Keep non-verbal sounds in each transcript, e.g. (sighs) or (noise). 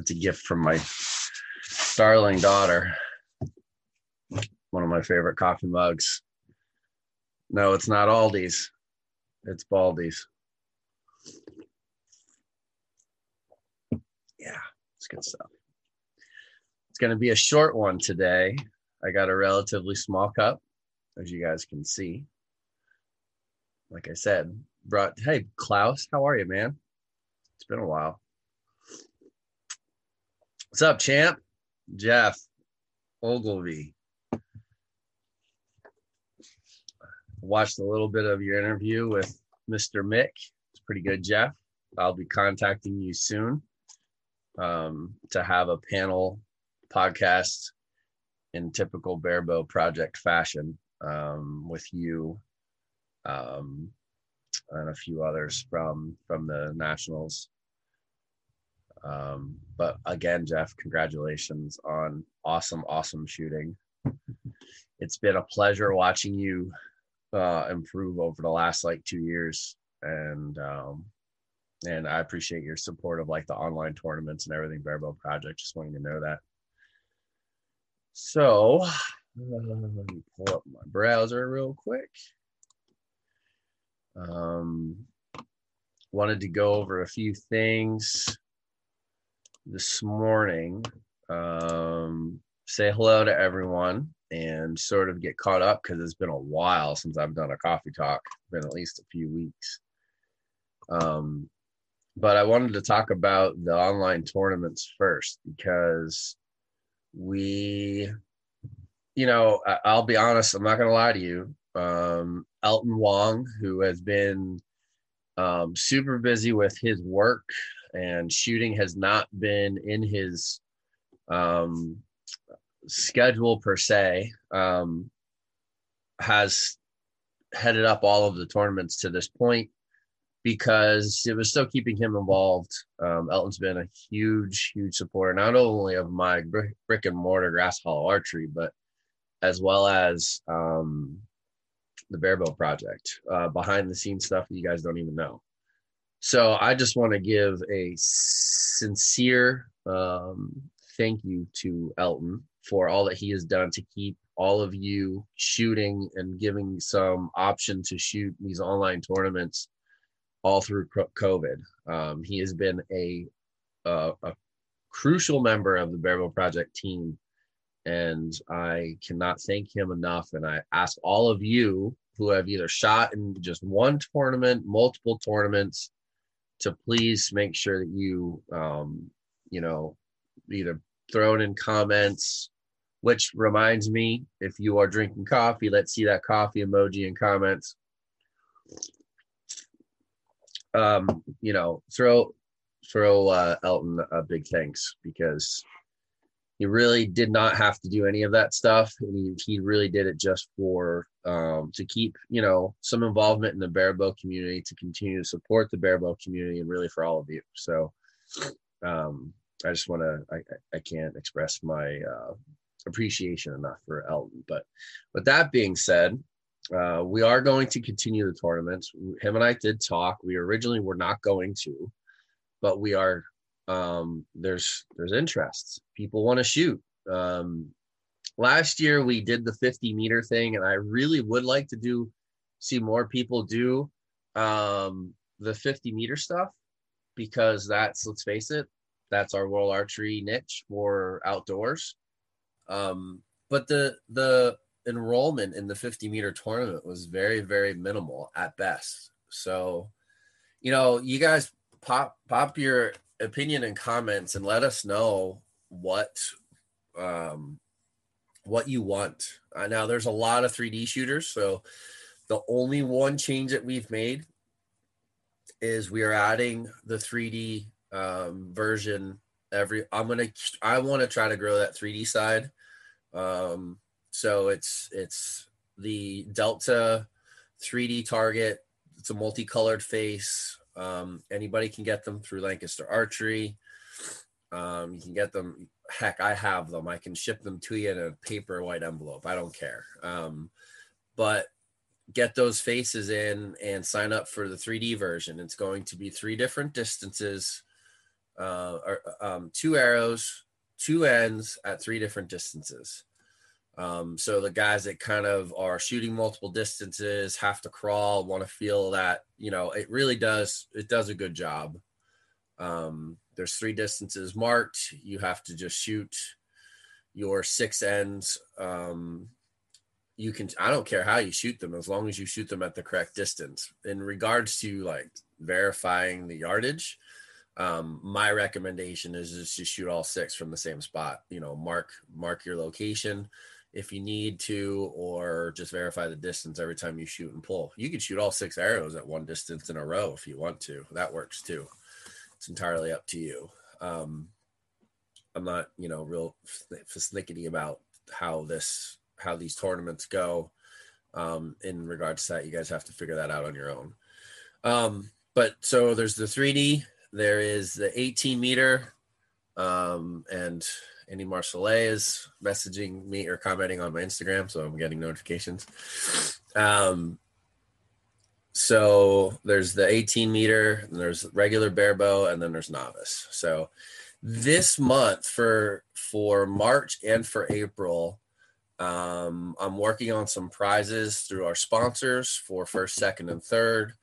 That's a gift from my darling daughter. One of my favorite coffee mugs. No, it's not Aldi's. It's Baldy's. Yeah, it's good stuff. It's going to be a short one today. I got a relatively small cup, as you guys can see. Like I said, brought, hey, Klaus, how are you, man? It's been a while. What's up, champ? Jeff Ogilvy. Watched a little bit of your interview with Mr. Mick. It's pretty good, Jeff. I'll be contacting you soon um, to have a panel podcast in typical Barebow project fashion um, with you um, and a few others from from the nationals. Um, but again, Jeff, congratulations on awesome, awesome shooting. It's been a pleasure watching you uh, improve over the last like two years, and um, and I appreciate your support of like the online tournaments and everything Barebow Project. Just wanting to know that. So uh, let me pull up my browser real quick. Um, wanted to go over a few things this morning. Um, say hello to everyone and sort of get caught up because it's been a while since I've done a coffee talk. Been at least a few weeks. Um, but I wanted to talk about the online tournaments first because we, you know, I, I'll be honest. I'm not going to lie to you. Um, Elton Wong, who has been um, super busy with his work and shooting has not been in his um, schedule per se, um, has headed up all of the tournaments to this point because it was still keeping him involved. Um, Elton's been a huge, huge supporter, not only of my brick, and mortar grass hollow archery, but as well as um, the Barebow project, uh, behind the scenes stuff that you guys don't even know. So I just want to give a sincere um, thank you to Elton for all that he has done to keep all of you shooting and giving some option to shoot these online tournaments all through COVID. Um, he has been a, a, a crucial member of the Barebow Project team, and I cannot thank him enough. And I ask all of you who have either shot in just one tournament, multiple tournaments, to please make sure that you, um, you know, either throw it in comments. Which reminds me, if you are drinking coffee, let's see that coffee emoji in comments um, you know, throw throw uh, Elton a big thanks because he really did not have to do any of that stuff, he, he really did it just for um, to keep you know some involvement in the Barebow community, to continue to support the Barebow community, and really for all of you. So, um, I just want to I, I can't express my uh, appreciation enough for Elton. But with that being said, uh, we are going to continue the tournaments. Him and I did talk. We originally were not going to, but we are. Um, there's there's interest. People want to shoot. Um, last year we did the 50 meter thing, and I really would like to do see more people do um, the 50 meter stuff because that's let's face it, that's our world archery niche for outdoors. Um, but the the enrollment in the 50 meter tournament was very very minimal at best so you know you guys pop pop your opinion and comments and let us know what um what you want uh, now there's a lot of 3d shooters so the only one change that we've made is we are adding the 3d um, version every i'm gonna i want to try to grow that 3d side um so it's it's the Delta 3D target. It's a multicolored face. Um, anybody can get them through Lancaster Archery. Um, you can get them. Heck, I have them. I can ship them to you in a paper white envelope. I don't care. Um, but get those faces in and sign up for the 3D version. It's going to be three different distances uh, or, um, two arrows, two ends at three different distances. Um, so the guys that kind of are shooting multiple distances, have to crawl, want to feel that, you know, it really does, it does a good job. Um, there's three distances marked. You have to just shoot your six ends. Um, you can, I don't care how you shoot them as long as you shoot them at the correct distance. In regards to like verifying the yardage, um, my recommendation is just to shoot all six from the same spot. You know, mark mark your location if you need to, or just verify the distance every time you shoot and pull. You can shoot all six arrows at one distance in a row if you want to. That works too. It's entirely up to you. Um, I'm not, you know, real finicky about how this how these tournaments go. Um, in regards to that, you guys have to figure that out on your own. Um, but so there's the 3D, there is the 18 meter, um, and Andy Marcellet is messaging me or commenting on my Instagram, so I'm getting notifications. Um, so there's the 18 meter, there's regular barebow, and then there's novice. So this month for for March and for April, um, I'm working on some prizes through our sponsors for first, second, and third.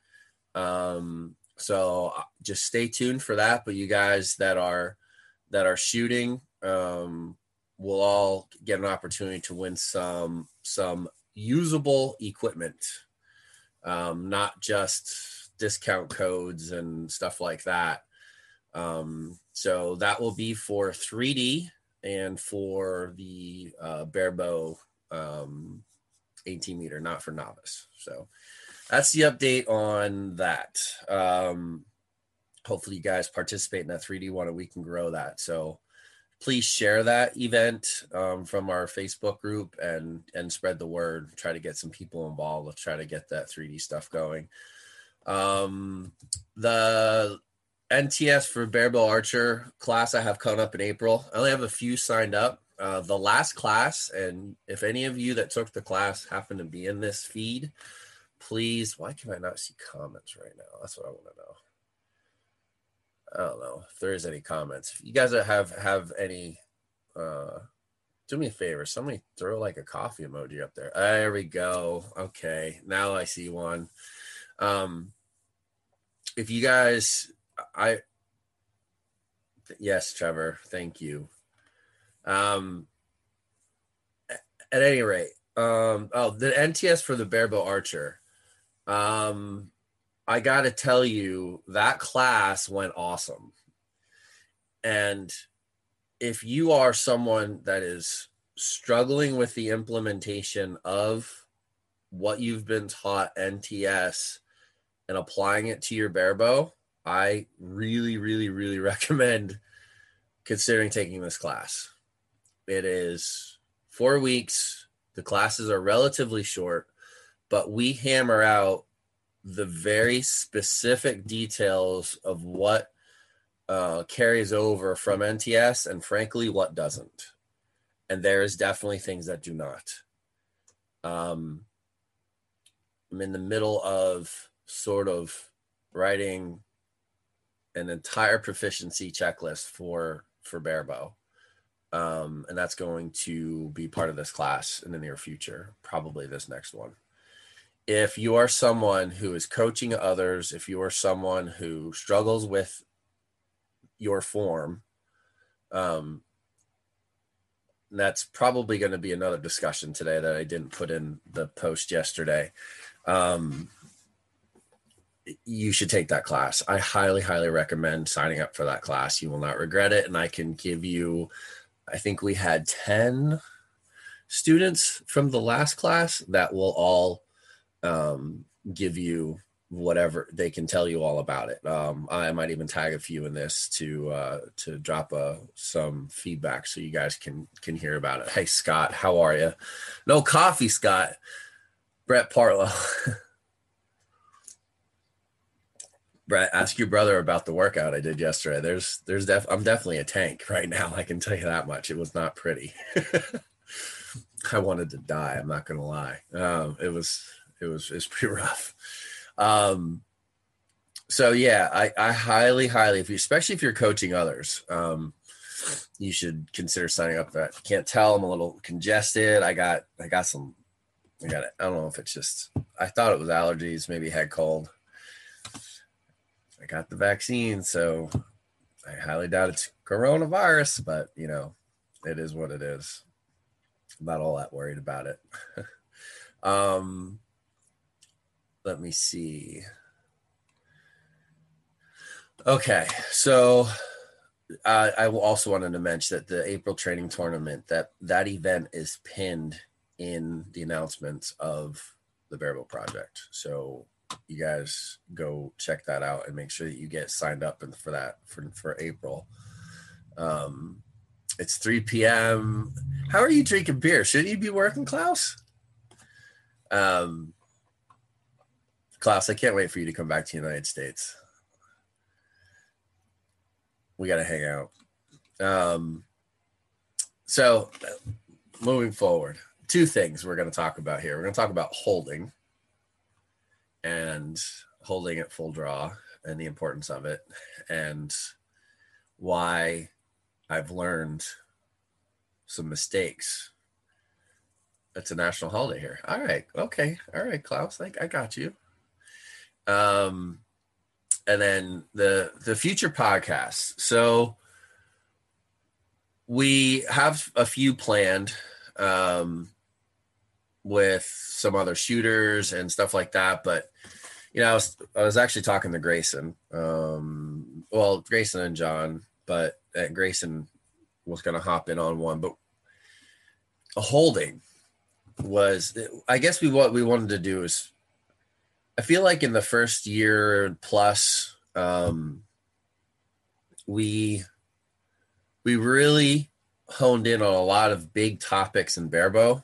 Um, so uh, just stay tuned for that. But you guys that are that are shooting um, we'll all get an opportunity to win some some usable equipment, um, not just discount codes and stuff like that. Um, so that will be for 3D and for the uh, barebow um, 18 meter, not for novice. So that's the update on that. Um, hopefully, you guys participate in that 3D one and we can grow that. So please share that event um, from our Facebook group and and spread the word. Try to get some people involved. Let's try to get that 3D stuff going. Um, the NTS for Barebow Archer class I have coming up in April. I only have a few signed up. Uh, the last class, and if any of you that took the class happen to be in this feed, please. Why can I not see comments right now? That's what I want to know. I don't know if there is any comments. If you guys have have any, uh, do me a favor. Somebody throw like a coffee emoji up there. There we go. Okay, now I see one. Um, if you guys, I, yes, Trevor, thank you. Um, at any rate, um, oh, the NTS for the barebow archer. Um, I got to tell you, that class went awesome. And if you are someone that is struggling with the implementation of what you've been taught NTS and applying it to your barebow, I really, really, really (laughs) recommend considering taking this class. It is four weeks. The classes are relatively short, but we hammer out the very specific details of what uh, carries over from NTS and frankly what doesn't. And there is definitely things that do not. Um, I'm in the middle of sort of writing an entire proficiency checklist for for barebow. Um, and that's going to be part of this class in the near future, probably this next one if you are someone who is coaching others, if you are someone who struggles with your form, um, that's probably going to be another discussion today that I didn't put in the post yesterday. Um, you should take that class. I highly, highly recommend signing up for that class. You will not regret it. And I can give you, I think we had 10 students from the last class that will all um, give you whatever they can tell you all about it. Um, I might even tag a few in this to uh, to drop uh, some feedback so you guys can can hear about it. Hey Scott, how are you? No coffee, Scott. Brett Partlow. (laughs) Brett, ask your brother about the workout I did yesterday. There's there's def I'm definitely a tank right now. I can tell you that much. It was not pretty. (laughs) I wanted to die. I'm not gonna lie. Um, it was it was it's (laughs) pretty rough. Um, so yeah, I, I highly, highly, if you, especially if you're coaching others, um, you should consider signing up for that. Can't tell I'm a little congested. I got, I got some, I got it. I don't know if it's just, I thought it was allergies, maybe head cold. I got the vaccine, so I highly doubt it's coronavirus, but you know, it is what it is. I'm not all that worried about it. (laughs) um, let me see. Okay, so uh, I also wanted to mention that the April training tournament that that event is pinned in the announcements of the Barebow Project. So you guys go check that out and make sure that you get signed up for that for for April. Um, it's 3 p.m. How are you drinking beer? Shouldn't you be working, Klaus? Um, Klaus, I can't wait for you to come back to the United States. We got to hang out. Um, so, moving forward, two things we're going to talk about here. We're going to talk about holding and holding at full draw and the importance of it and why I've learned some mistakes. It's a national holiday here. All right. Okay. All right, Klaus. I, I got you. Um, and then the the future podcasts. So we have a few planned um, with some other shooters and stuff like that. But you know, I was I was actually talking to Grayson. Um, well, Grayson and John, but uh, Grayson was going to hop in on one, but a holding was I guess we what we wanted to do is I feel like in the first year plus, um, we we really honed in on a lot of big topics in barebow,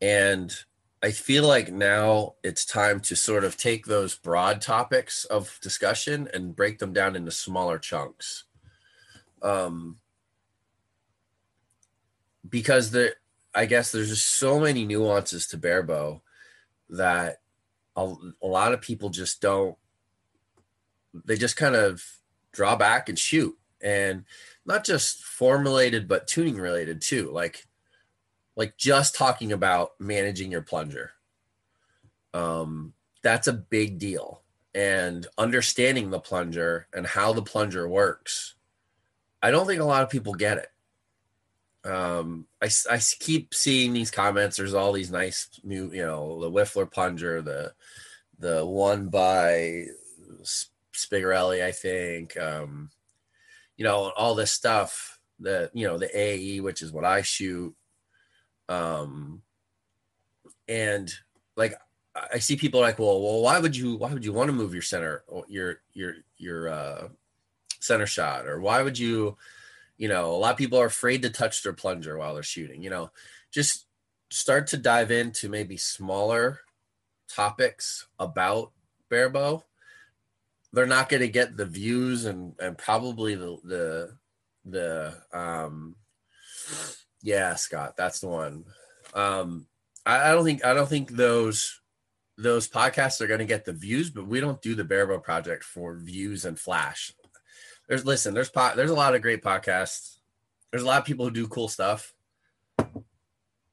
and I feel like now it's time to sort of take those broad topics of discussion and break them down into smaller chunks. Um, because there, I guess there's just so many nuances to barebow that a, a lot of people just don't they just kind of draw back and shoot. And not just formulated but tuning related too. Like like just talking about managing your plunger. Um that's a big deal. And understanding the plunger and how the plunger works i don't think a lot of people get it um I, I keep seeing these comments. There's all these nice new you know the whiffler plunger the the one by spigarelli i think um you know all this stuff that you know the ae which is what i shoot. Um and like i see people like well well why would you why would you want to move your center your your your uh center shot? Or why would you you know, a lot of people are afraid to touch their plunger while they're shooting. You know, just start to dive into maybe smaller topics about barebow. They're not going to get the views and and probably the the the um yeah Scott that's the one. Um, I, I don't think I don't think those those podcasts are going to get the views, but we don't do the barebow project for views and flash there's listen, there's po- there's a lot of great podcasts. There's a lot of people who do cool stuff.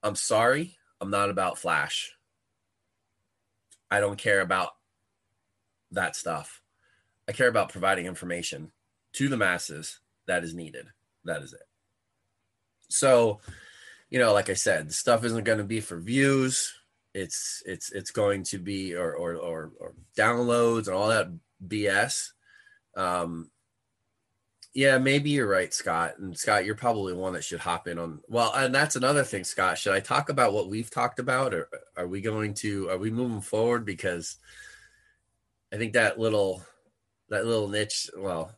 I'm sorry, I'm not about flash. I don't care about that stuff. I care about providing information to the masses that is needed. That is it. So, you know, like I said, the stuff isn't going to be for views. It's it's it's going to be or or or, or downloads and all that BS. Um, yeah, maybe you're right, Scott. And Scott, you're probably one that should hop in on. Well, and that's another thing, Scott. Should I talk about what we've talked about, or are we going to? Are we moving forward? Because I think that little, that little niche. Well,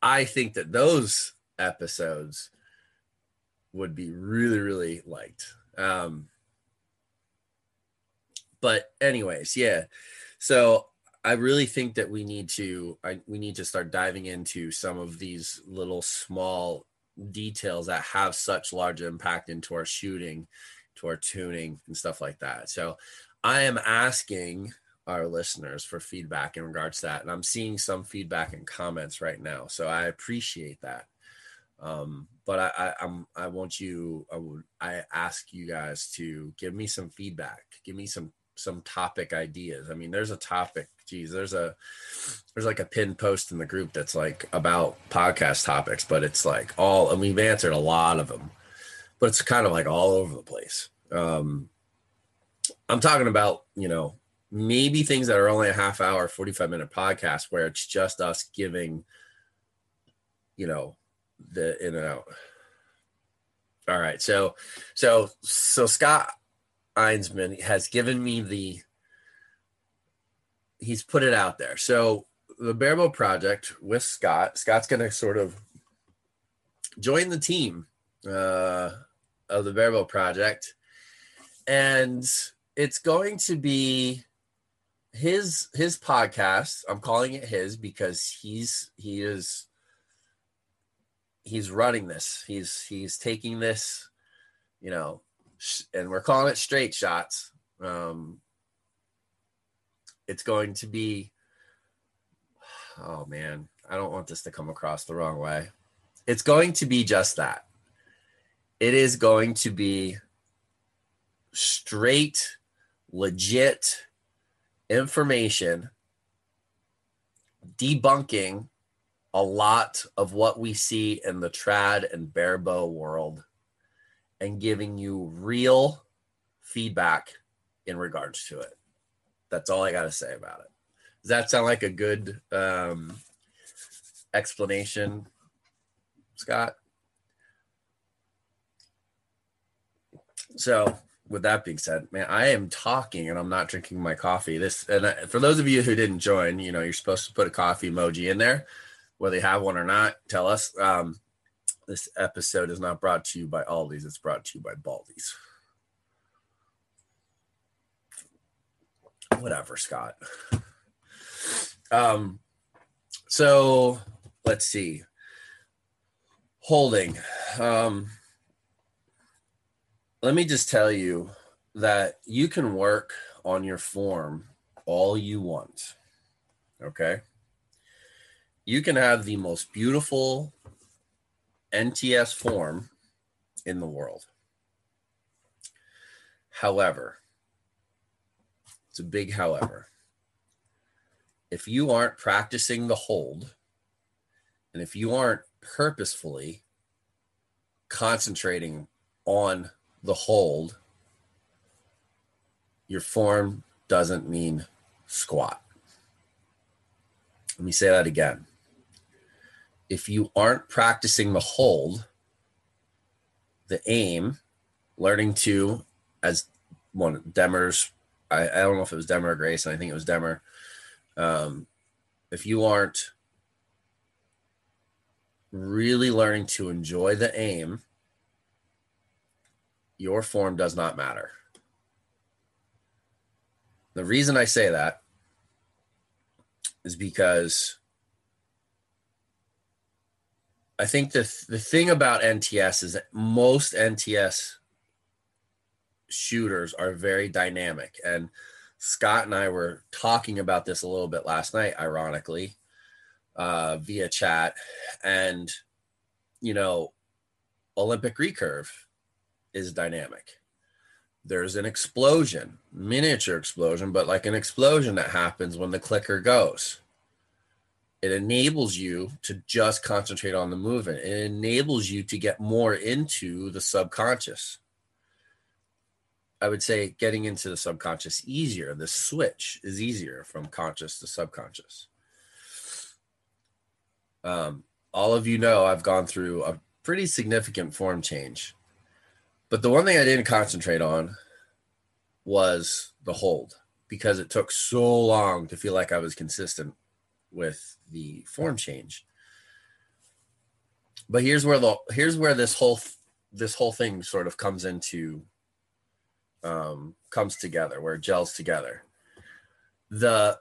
I think that those episodes would be really, really liked. Um, but anyways, yeah. So I really think that we need to I, we need to start diving into some of these little small details that have such large impact into our shooting, to our tuning and stuff like that. So I am asking our listeners for feedback in regards to that. And I'm seeing some feedback and comments right now. So I appreciate that. Um, but I, I I'm I want you I would I ask you guys to give me some feedback, give me some some topic ideas. I mean, there's a topic, geez, there's a there's like a pinned post in the group that's like about podcast topics, but it's like all and we've answered a lot of them, but it's kind of like all over the place. Um I'm talking about, you know, maybe things that are only a half hour, 45 minute podcast where it's just us giving, you know, the in and out. All right. So, so, so Scott Einsman has given me the, he's put it out there. So the Barebow project with Scott, Scott's going to sort of join the team uh, of the Barebow project. And it's going to be his his podcast i'm calling it his because he's he is he's running this he's he's taking this you know and we're calling it straight shots um it's going to be oh man i don't want this to come across the wrong way it's going to be just that it is going to be straight legit information debunking a lot of what we see in the trad and barebow world and giving you real feedback in regards to it. That's all I got to say about it. Does that sound like a good um, explanation, Scott? So, with that being said, man, I am talking and I'm not drinking my coffee. This and for those of you who didn't join, you know, you're supposed to put a coffee emoji in there, whether you have one or not. Tell us. Um, this episode is not brought to you by Aldi's; it's brought to you by Baldy's. Whatever, Scott. Um, so let's see. Holding. Um, let me just tell you that you can work on your form all you want. Okay. You can have the most beautiful NTS form in the world. However, it's a big however. If you aren't practicing the hold, and if you aren't purposefully concentrating on the hold, your form doesn't mean squat. Let me say that again. If you aren't practicing the hold, the aim, learning to, as one Demers, I, I don't know if it was Demmer or Grace, and I think it was Demmer. Um, if you aren't really learning to enjoy the aim your form does not matter. The reason I say that is because I think the the thing about NTS is that most NTS shooters are very dynamic and Scott and I were talking about this a little bit last night ironically uh, via chat and you know Olympic recurve is dynamic. There's an explosion, miniature explosion, but like an explosion that happens when the clicker goes. It enables you to just concentrate on the movement. It enables you to get more into the subconscious. I would say getting into the subconscious easier. The switch is easier from conscious to subconscious. Um, all of you know I've gone through a pretty significant form change but the one thing I didn't concentrate on was the hold because it took so long to feel like I was consistent with the form change. But here's where the here's where this whole this whole thing sort of comes into um, comes together, where it gels together. The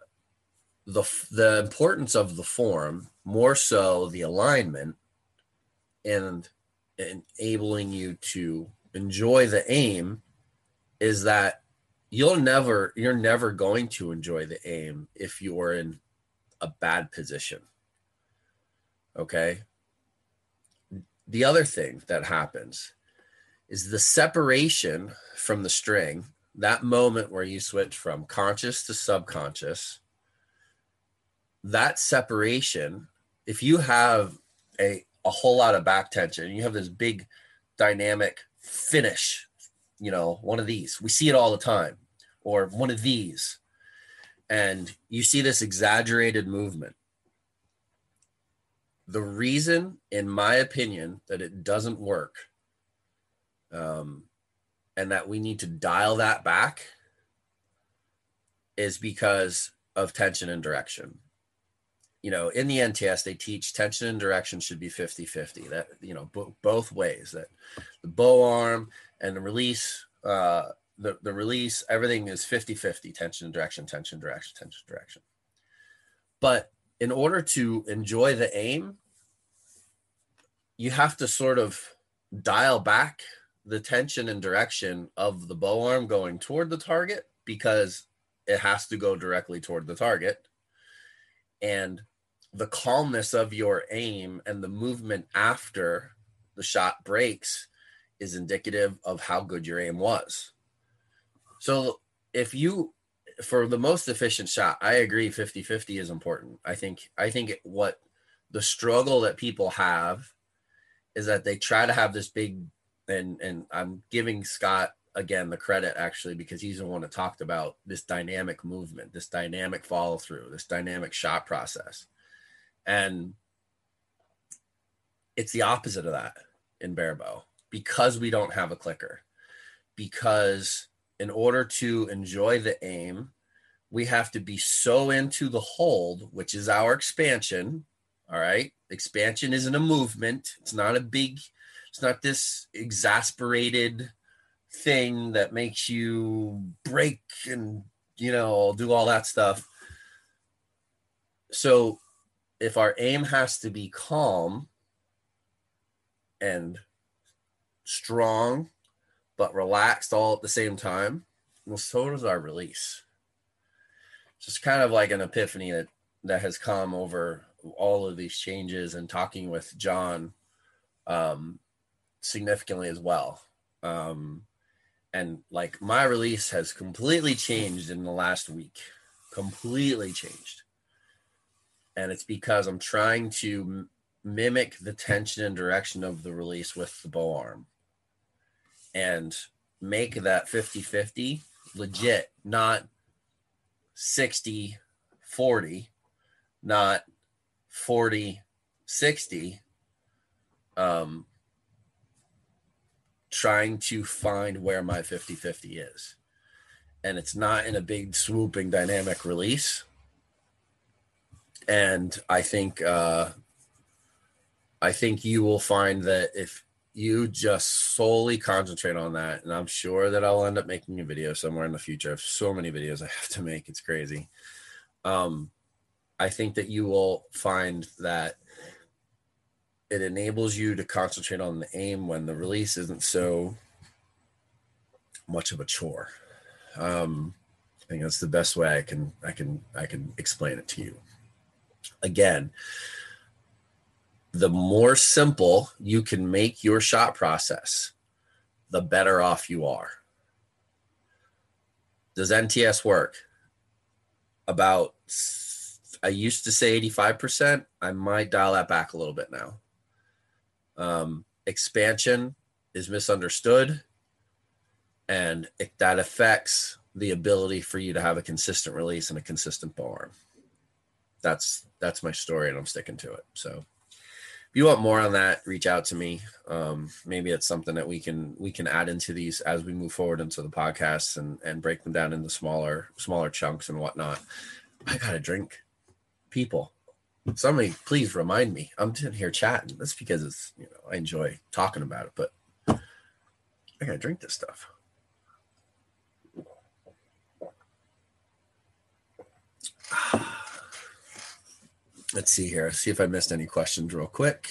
the the importance of the form more so the alignment and enabling you to enjoy the aim is that you'll never you're never going to enjoy the aim if you're in a bad position okay the other thing that happens is the separation from the string that moment where you switch from conscious to subconscious that separation if you have a a whole lot of back tension you have this big dynamic finish you know one of these we see it all the time or one of these and you see this exaggerated movement. The reason in my opinion that it doesn't work um, and that we need to dial that back is because of tension and direction. You know in the nts they teach tension and direction should be 50 50 that you know both ways that the bow arm and the release uh the, the release everything is 50 50 tension and direction tension direction tension direction. But in order to enjoy the aim you have to sort of dial back the tension and direction of the bow arm going toward the target because it has to go directly toward the target and the calmness of your aim and the movement after the shot breaks is indicative of how good your aim was so if you for the most efficient shot, I agree 50-50 is important. I think I think what the struggle that people have is that they try to have this big and and I'm giving Scott again the credit actually because he's the one that talked about this dynamic movement, this dynamic follow through, this dynamic shot process. And it's the opposite of that in barebow because we don't have a clicker. Because in order to enjoy the aim, we have to be so into the hold, which is our expansion. All right. Expansion isn't a movement, it's not a big, it's not this exasperated thing that makes you break and, you know, do all that stuff. So if our aim has to be calm and strong but relaxed all at the same time, well, so does our release. Just kind of like an epiphany that that has come over all of these changes and talking with John um, significantly as well. Um, and like my release has completely changed in the last week, completely changed. And it's because I'm trying to m- mimic the tension and direction of the release with the bow arm and make that 50 50 legit, not 60 40, not 40 60. Um, trying to find where my 50 50 is. And it's not in a big swooping dynamic release. And I think, uh, I think you will find that if you just solely concentrate on that and i'm sure that i'll end up making a video somewhere in the future i have so many videos i have to make it's crazy um i think that you will find that it enables you to concentrate on the aim when the release isn't so much of a chore um i think that's the best way i can i can i can explain it to you again the more simple you can make your shot process, the better off you are. Does NTS work? About, I used to say 85%. I might dial that back a little bit now. Um, expansion is misunderstood, and it, that affects the ability for you to have a consistent release and a consistent bow arm. That's that's my story, and I'm sticking to it. So if you want more on that, reach out to me. Um, maybe it's something that we can we can add into these as we move forward into the podcasts and and break them down into smaller smaller chunks and whatnot. I got to drink, people. Somebody please remind me. I'm sitting here chatting. That's because it's you know I enjoy talking about it, but I gotta drink this stuff. (sighs) Let's see here. See if I missed any questions real quick.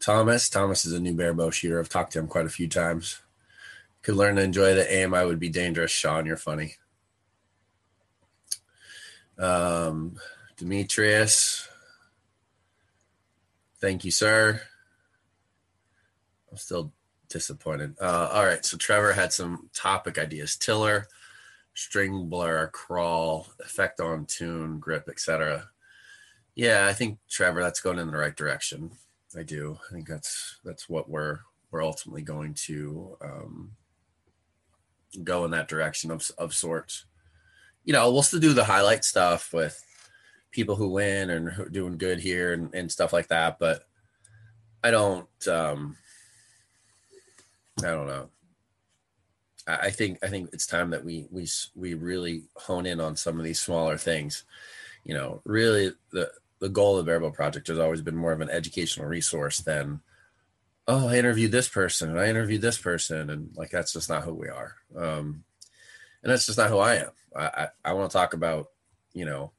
Thomas. Thomas is a new barebow shooter. I've talked to him quite a few times. Could learn to enjoy the aim. I would be dangerous. Sean, you're funny. Um, Demetrius, thank you, sir. I'm still disappointed. Uh, all right, so Trevor had some topic ideas: tiller, string blur, crawl, effect on tune, grip, etc. Yeah, I think Trevor, that's going in the right direction. I do. I think that's that's what we're we're ultimately going to um, go in that direction of of sorts. You know, we'll still do the highlight stuff with people who win and who doing good here and, and stuff like that, but I don't. Um, I don't know. I think I think it's time that we we we really hone in on some of these smaller things. You know, really the the goal of the Barebow Project has always been more of an educational resource than, oh, I interviewed this person and I interviewed this person and like that's just not who we are. Um, and that's just not who I am. I I, I want to talk about you know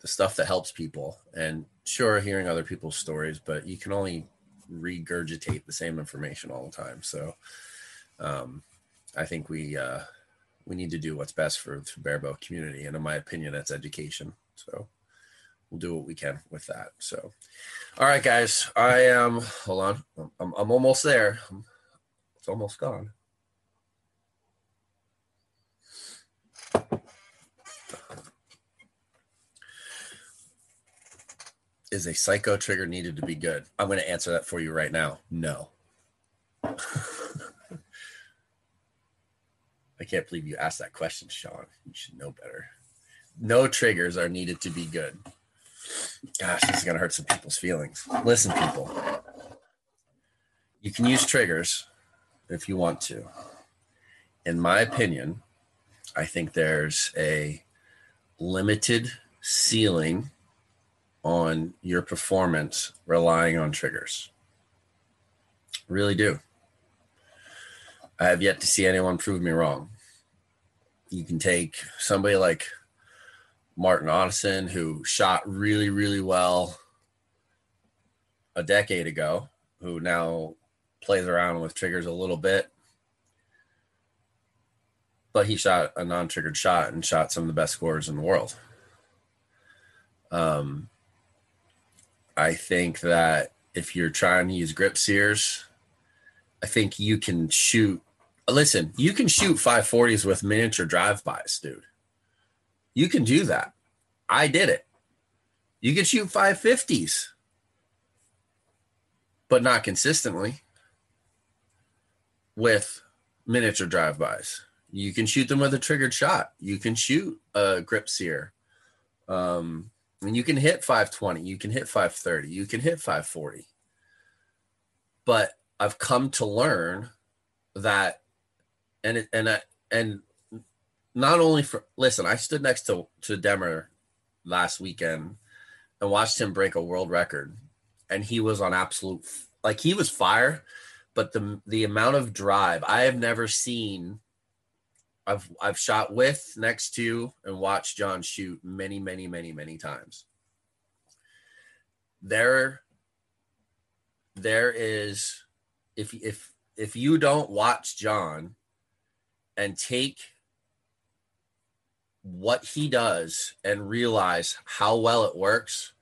the stuff that helps people and sure hearing other people's stories, but you can only regurgitate the same information all the time. So um, I think we uh, we need to do what's best for the barebow community, and in my opinion, that's education. So we'll do what we can with that. So, all right, guys, I am. Hold on, I'm, I'm almost there. It's almost gone. Is a psycho trigger needed to be good? I'm going to answer that for you right now. No. (laughs) I can't believe you asked that question, Sean. You should know better. No triggers are needed to be good. Gosh, this is going to hurt some people's feelings. Listen, people, you can use triggers if you want to. In my opinion, I think there's a limited ceiling on your performance relying on triggers. Really do. I have yet to see anyone prove me wrong. You can take somebody like Martin Ottosson, who shot really, really well a decade ago, who now plays around with triggers a little bit. But he shot a non triggered shot and shot some of the best scores in the world. Um, I think that if you're trying to use grip sears, I think you can shoot. Listen, you can shoot 540s with miniature drive-bys, dude. You can do that. I did it. You can shoot 550s, but not consistently with miniature drive-bys. You can shoot them with a triggered shot. You can shoot a grip sear. Um, and you can hit 520, you can hit 530, you can hit 540. But I've come to learn that and it, and I, and not only for listen, I stood next to to Demmer last weekend and watched him break a world record and he was on absolute like he was fire, but the the amount of drive I have never seen I've I've shot with, next to, and watched John shoot many, many, many, many times. There, there is, if if if you don't watch John and take what he does and realize how well it works,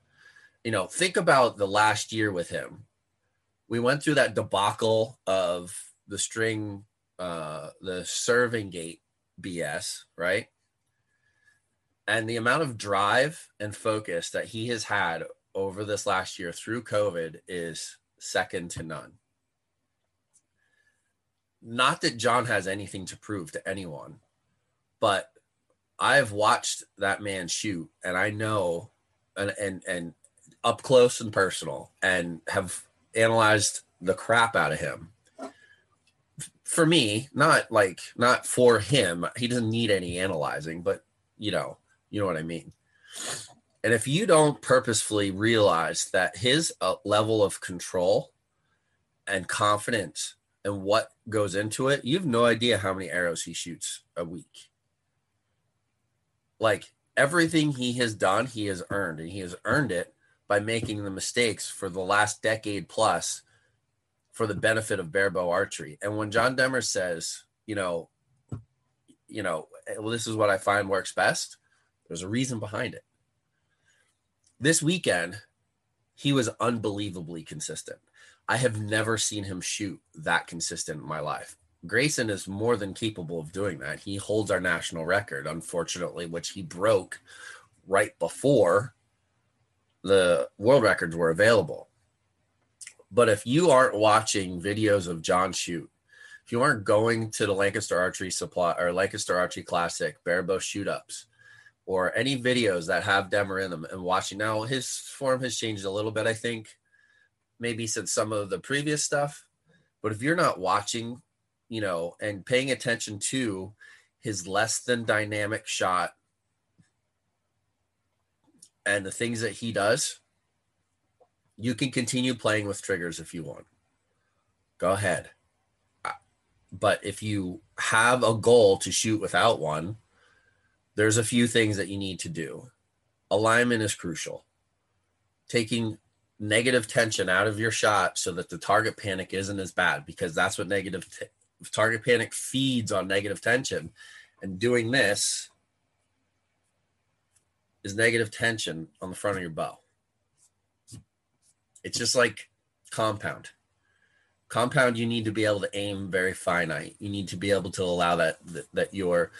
you know, think about the last year with him. We went through that debacle of the string, uh, the serving gate BS, right? And the amount of drive and focus that he has had over this last year through COVID is second to none. Not that John has anything to prove to anyone, but I've watched that man shoot and I know and and and up close and personal and have analyzed the crap out of him for me, not like not for him. He doesn't need any analyzing, but you know, you know what I mean. And if you don't purposefully realize that his uh, level of control and confidence and what goes into it, you have no idea how many arrows he shoots a week. Like everything he has done, he has earned, and he has earned it by making the mistakes for the last decade plus for the benefit of barebow archery. And when John Demmer says, you know, you know, well, this is what I find works best, there's a reason behind it. This weekend, he was unbelievably consistent. I have never seen him shoot that consistent in my life. Grayson is more than capable of doing that. He holds our national record, unfortunately, which he broke right before the world records were available. But if you aren't watching videos of John shoot, if you aren't going to the Lancaster Archery Supply or Lancaster Archery Classic barebow shoot ups, or any videos that have Demmer in them and watching now, his form has changed a little bit, I think, maybe since some of the previous stuff. But if you're not watching, you know, and paying attention to his less than dynamic shot and the things that he does, you can continue playing with triggers if you want. Go ahead. But if you have a goal to shoot without one, there's a few things that you need to do. Alignment is crucial. Taking negative tension out of your shot so that the target panic isn't as bad because that's what negative t- target panic feeds on negative tension. And doing this is negative tension on the front of your bow. It's just like compound. Compound, you need to be able to aim very finite. You need to be able to allow that that, that your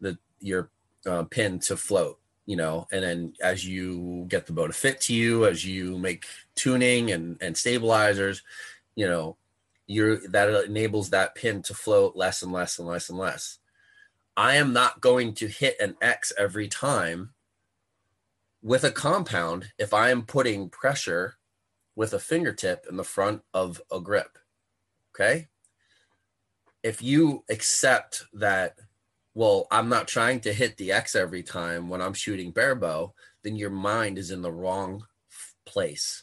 the your uh, pin to float. You know, and then as you get the bow to fit to you, as you make tuning and and stabilizers, you know, you're that enables that pin to float less and less and less and less. I am not going to hit an X every time with a compound if I am putting pressure with a fingertip in the front of a grip. Okay. If you accept that, well, I'm not trying to hit the X every time when I'm shooting barebow, then your mind is in the wrong place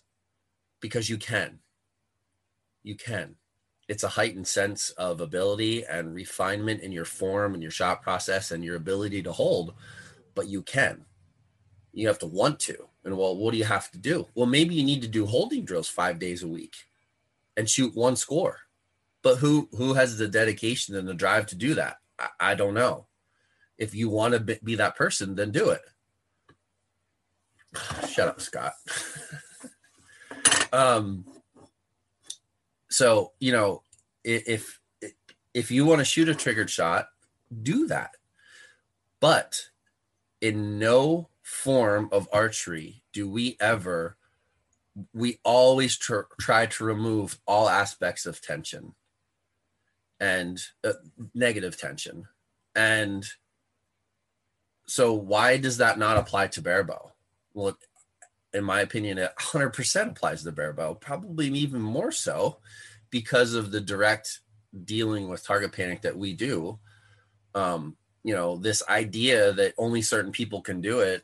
because you can. You can. It's a heightened sense of ability and refinement in your form and your shot process and your ability to hold, but you can you have to want to. And well, what do you have to do? Well, maybe you need to do holding drills five days a week and shoot one score. But who who has the dedication and the drive to do that? I, I don't know. If you want to be that person, then do it. (sighs) Shut up, Scott. (laughs) um. So you know, if if you want to shoot a triggered shot, do that. But in no form of archery do we ever we always tr- try to remove all aspects of tension and uh, negative tension. And so why does that not apply to barebow well in my opinion it 100% applies to barebow probably even more so because of the direct dealing with target panic that we do. Um, you know this idea that only certain people can do it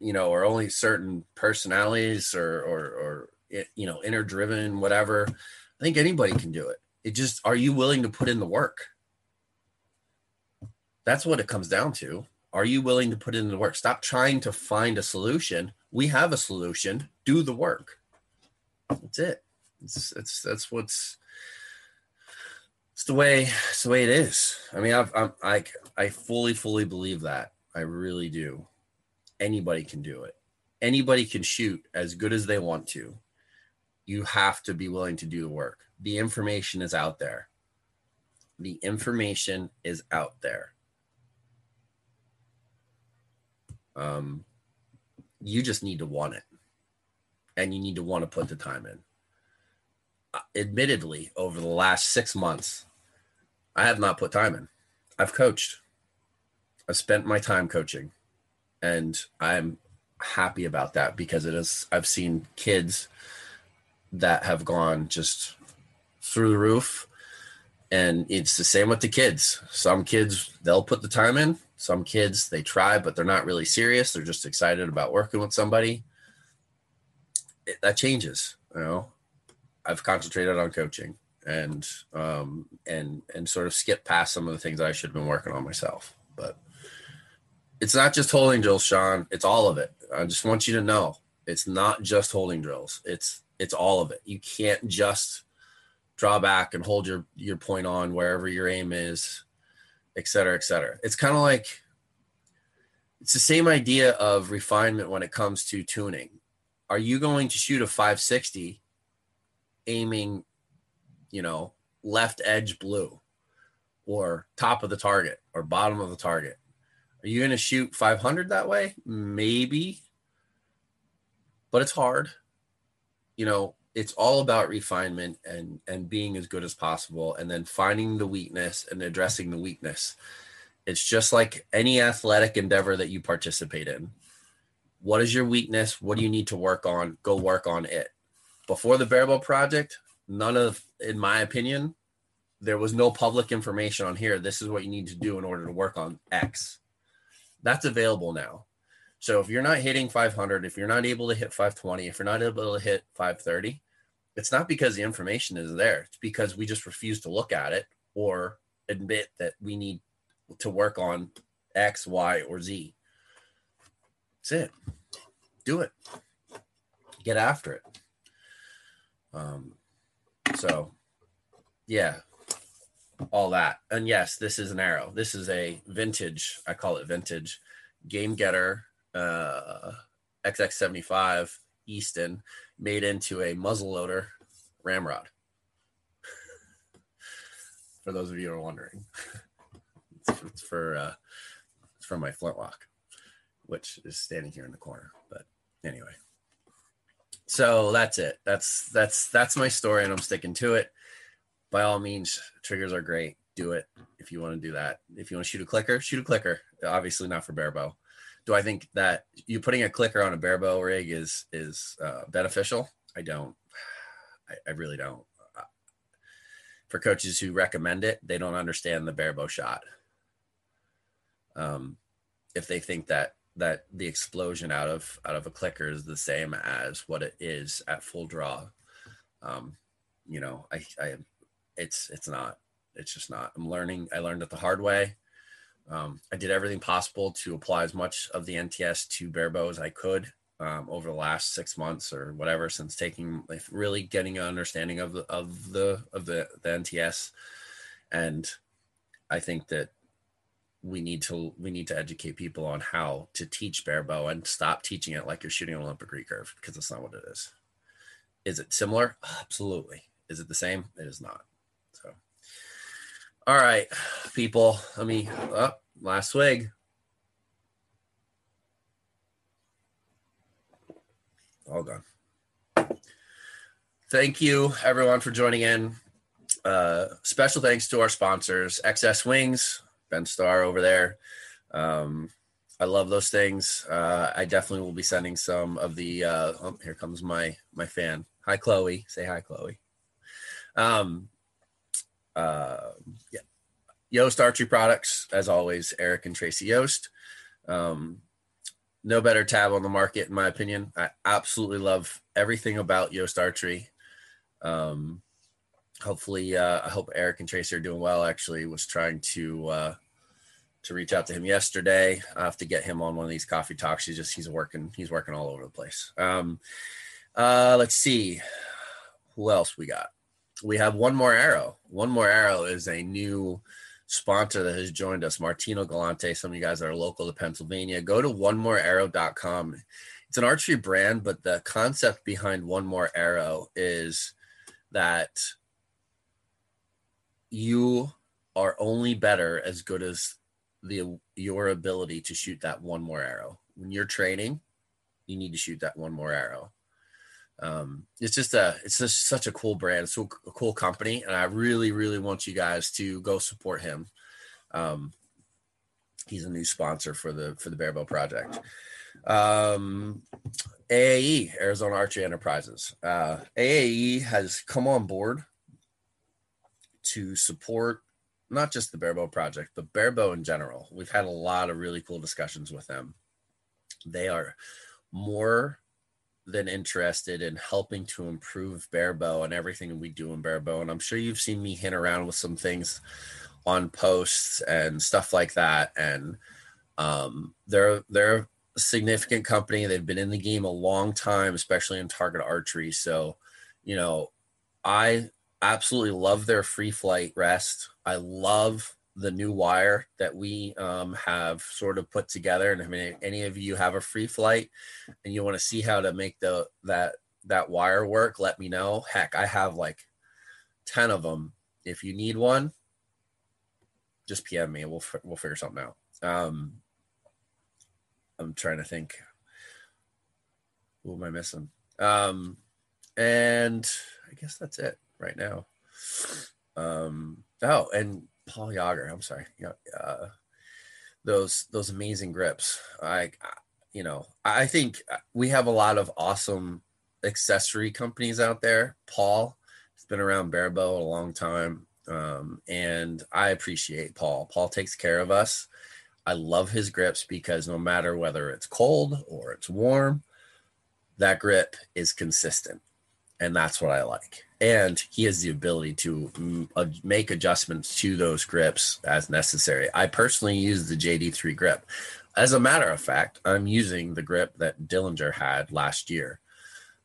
you know, or only certain personalities or or or eh, you know, inner driven, whatever. I think anybody can do it. It just are you willing to put in the work? That's what it comes down to. Are you willing to put in the work? Stop trying to find a solution. We have a solution. Do the work. That's it. It's it's that's what's it's the way it's the way it is. I mean, I've, I'm I I fully fully believe that. I really do anybody can do it. Anybody can shoot as good as they want to. You have to be willing to do the work. The information is out there. The information is out there. Um, you just need to want it and you need to want to put the time in. Uh, admittedly, over the last six months, I have not put time in. I've coached, I've spent my time coaching and I'm happy about that because it is I've seen kids that have gone just through the roof and it's the same with the kids. Some kids they'll put the time in, some kids they try but they're not really serious, they're just excited about working with somebody. It, that changes, you know. I've concentrated on coaching and um and and sort of skip past some of the things I should have been working on myself. But it's not just holding drills, Sean. It's all of it. I just want you to know It's not just holding drills. It's it's all of it. You can't just draw back and hold your your point on wherever your aim is, et cetera, et cetera. It's kind of like it's the same idea of refinement when it comes to tuning. Are you going to shoot a 560 aiming, you know, left edge blue or top of the target or bottom of the target? Are you going to shoot 500 that way? Maybe, but it's hard. You know, it's all about refinement and and being as good as possible and then finding the weakness and addressing the weakness it's just like any athletic endeavor that you participate in. What is your weakness? What do you need to work on? Go work on it. Before the Barebow project, none of, in my opinion, there was no public information on here. This is what you need to do in order to work on X. That's available now. So if you're not hitting 500, if you're not able to hit 520, if you're not able to hit 530, it's not because the information is there. It's because we just refuse to look at it or admit that we need to work on X, Y, or Z. That's it. Do it. Get after it. Um, so, yeah, all that. And yes, this is an arrow. This is a vintage, I call it vintage, Game Getter uh, XX75 Easton made into a muzzleloader ramrod. (laughs) For those of you who are wondering. (laughs) It's for uh, it's from my flintlock, which is standing here in the corner. But anyway, so that's it. That's that's that's my story, and I'm sticking to it. By all means, triggers are great. Do it if you want to do that. If you want to shoot a clicker, shoot a clicker. Obviously, not for barebow. Do I think that you putting a clicker on a barebow rig is is uh, beneficial? I don't. I, I really don't for coaches who recommend it, they don't understand the barebow shot um, if they think that that the explosion out of out of a clicker is the same as what it is at full draw. Um, you know, I, I, it's it's not. It's just not. I'm learning. I learned it the hard way. Um, I did everything possible to apply as much of the NTS to barebow as I could um, over the last six months or whatever since taking like really getting an understanding of the of the of the the NTS, and I think that we need to we need to educate people on how to teach barebow and stop teaching it like you're shooting an Olympic recurve because that's not what it is. Is it similar? Absolutely. Is it the same? It is not. All right, people. Let me. Oh, last swig. All gone. Thank you, everyone, for joining in. Uh, special thanks to our sponsors, XS Wings, Ben Starr over there. Um, I love those things. Uh, I definitely will be sending some of the. Uh, oh, here comes my my fan. Hi, Chloe. Say hi, Chloe. Um, uh, yeah. Yost Archery Products, as always, Eric and Tracy Yost. Um, no better tab on the market, in my opinion. I absolutely love everything about Yost Archery. Um, hopefully uh, I hope Eric and Tracy are doing well. Actually, was trying to uh, to reach out to him yesterday. I have to get him on one of these coffee talks. He's just he's working he's working all over the place. Um, uh, let's see who else we got. We have one more arrow. One more arrow is a new sponsor that has joined us, Martino Galante. Some of you guys that are local to Pennsylvania, go to onemorearrow.com. It's an archery brand, but the concept behind One More Arrow is that you are only better as good as the your ability to shoot that one more arrow. When you're training, you need to shoot that one more arrow. Um, it's just a it's just such a cool brand, so a cool company, and I really really want you guys to go support him. Um, he's a new sponsor for the for the Barebow project. Um, AAE Arizona Archery Enterprises. Uh, AAE has come on board to support not just the Barebow project, but Barebow in general. We've had a lot of really cool discussions with them. They are more than interested in helping to improve Barebow and everything we do in Barebow. And I'm sure you've seen me hint around with some things on posts and stuff like that. And um, they're they're a significant company. They've been in the game a long time, especially in target archery. So, you know, I absolutely love their free flight rest. I love the new wire that we um, have sort of put together. And I mean, any of you have a free flight and you want to see how to make the that that wire work, let me know. Heck, I have like ten of them. If you need one, just PM me. We'll we'll figure something out. Um, I'm trying to think. Who am I missing? Um, and I guess that's it right now. Um, oh, and Paul Jager. I'm sorry. Uh, those those amazing grips. I, you know, I think we have a lot of awesome accessory companies out there. Paul has been around Barebow a long time, um, and I appreciate Paul. Paul takes care of us. I love his grips because no matter whether it's cold or it's warm, that grip is consistent. And that's what I like. And he has the ability to mm, uh, make adjustments to those grips as necessary. I personally use the JD3 grip. As a matter of fact, I'm using the grip that Dillinger had last year.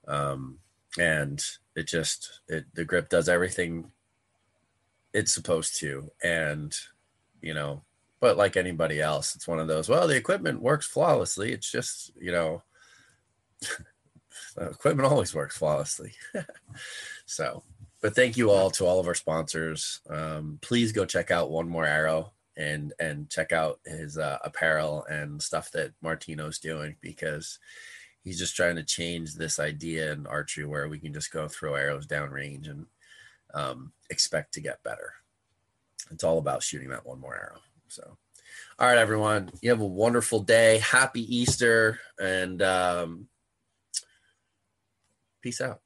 Um, and it just, it, the grip does everything it's supposed to. And, you know, but like anybody else, it's one of those. Well, the equipment works flawlessly. It's just you know, equipment always works flawlessly. (laughs) so, but thank you all to all of our sponsors. Um, please go check out One More Arrow and and check out his uh, apparel and stuff that Martino's doing because he's just trying to change this idea in archery where we can just go throw arrows downrange and um, expect to get better. It's all about shooting that one more arrow. So, all right, everyone, you have a wonderful day. Happy Easter and um, peace out.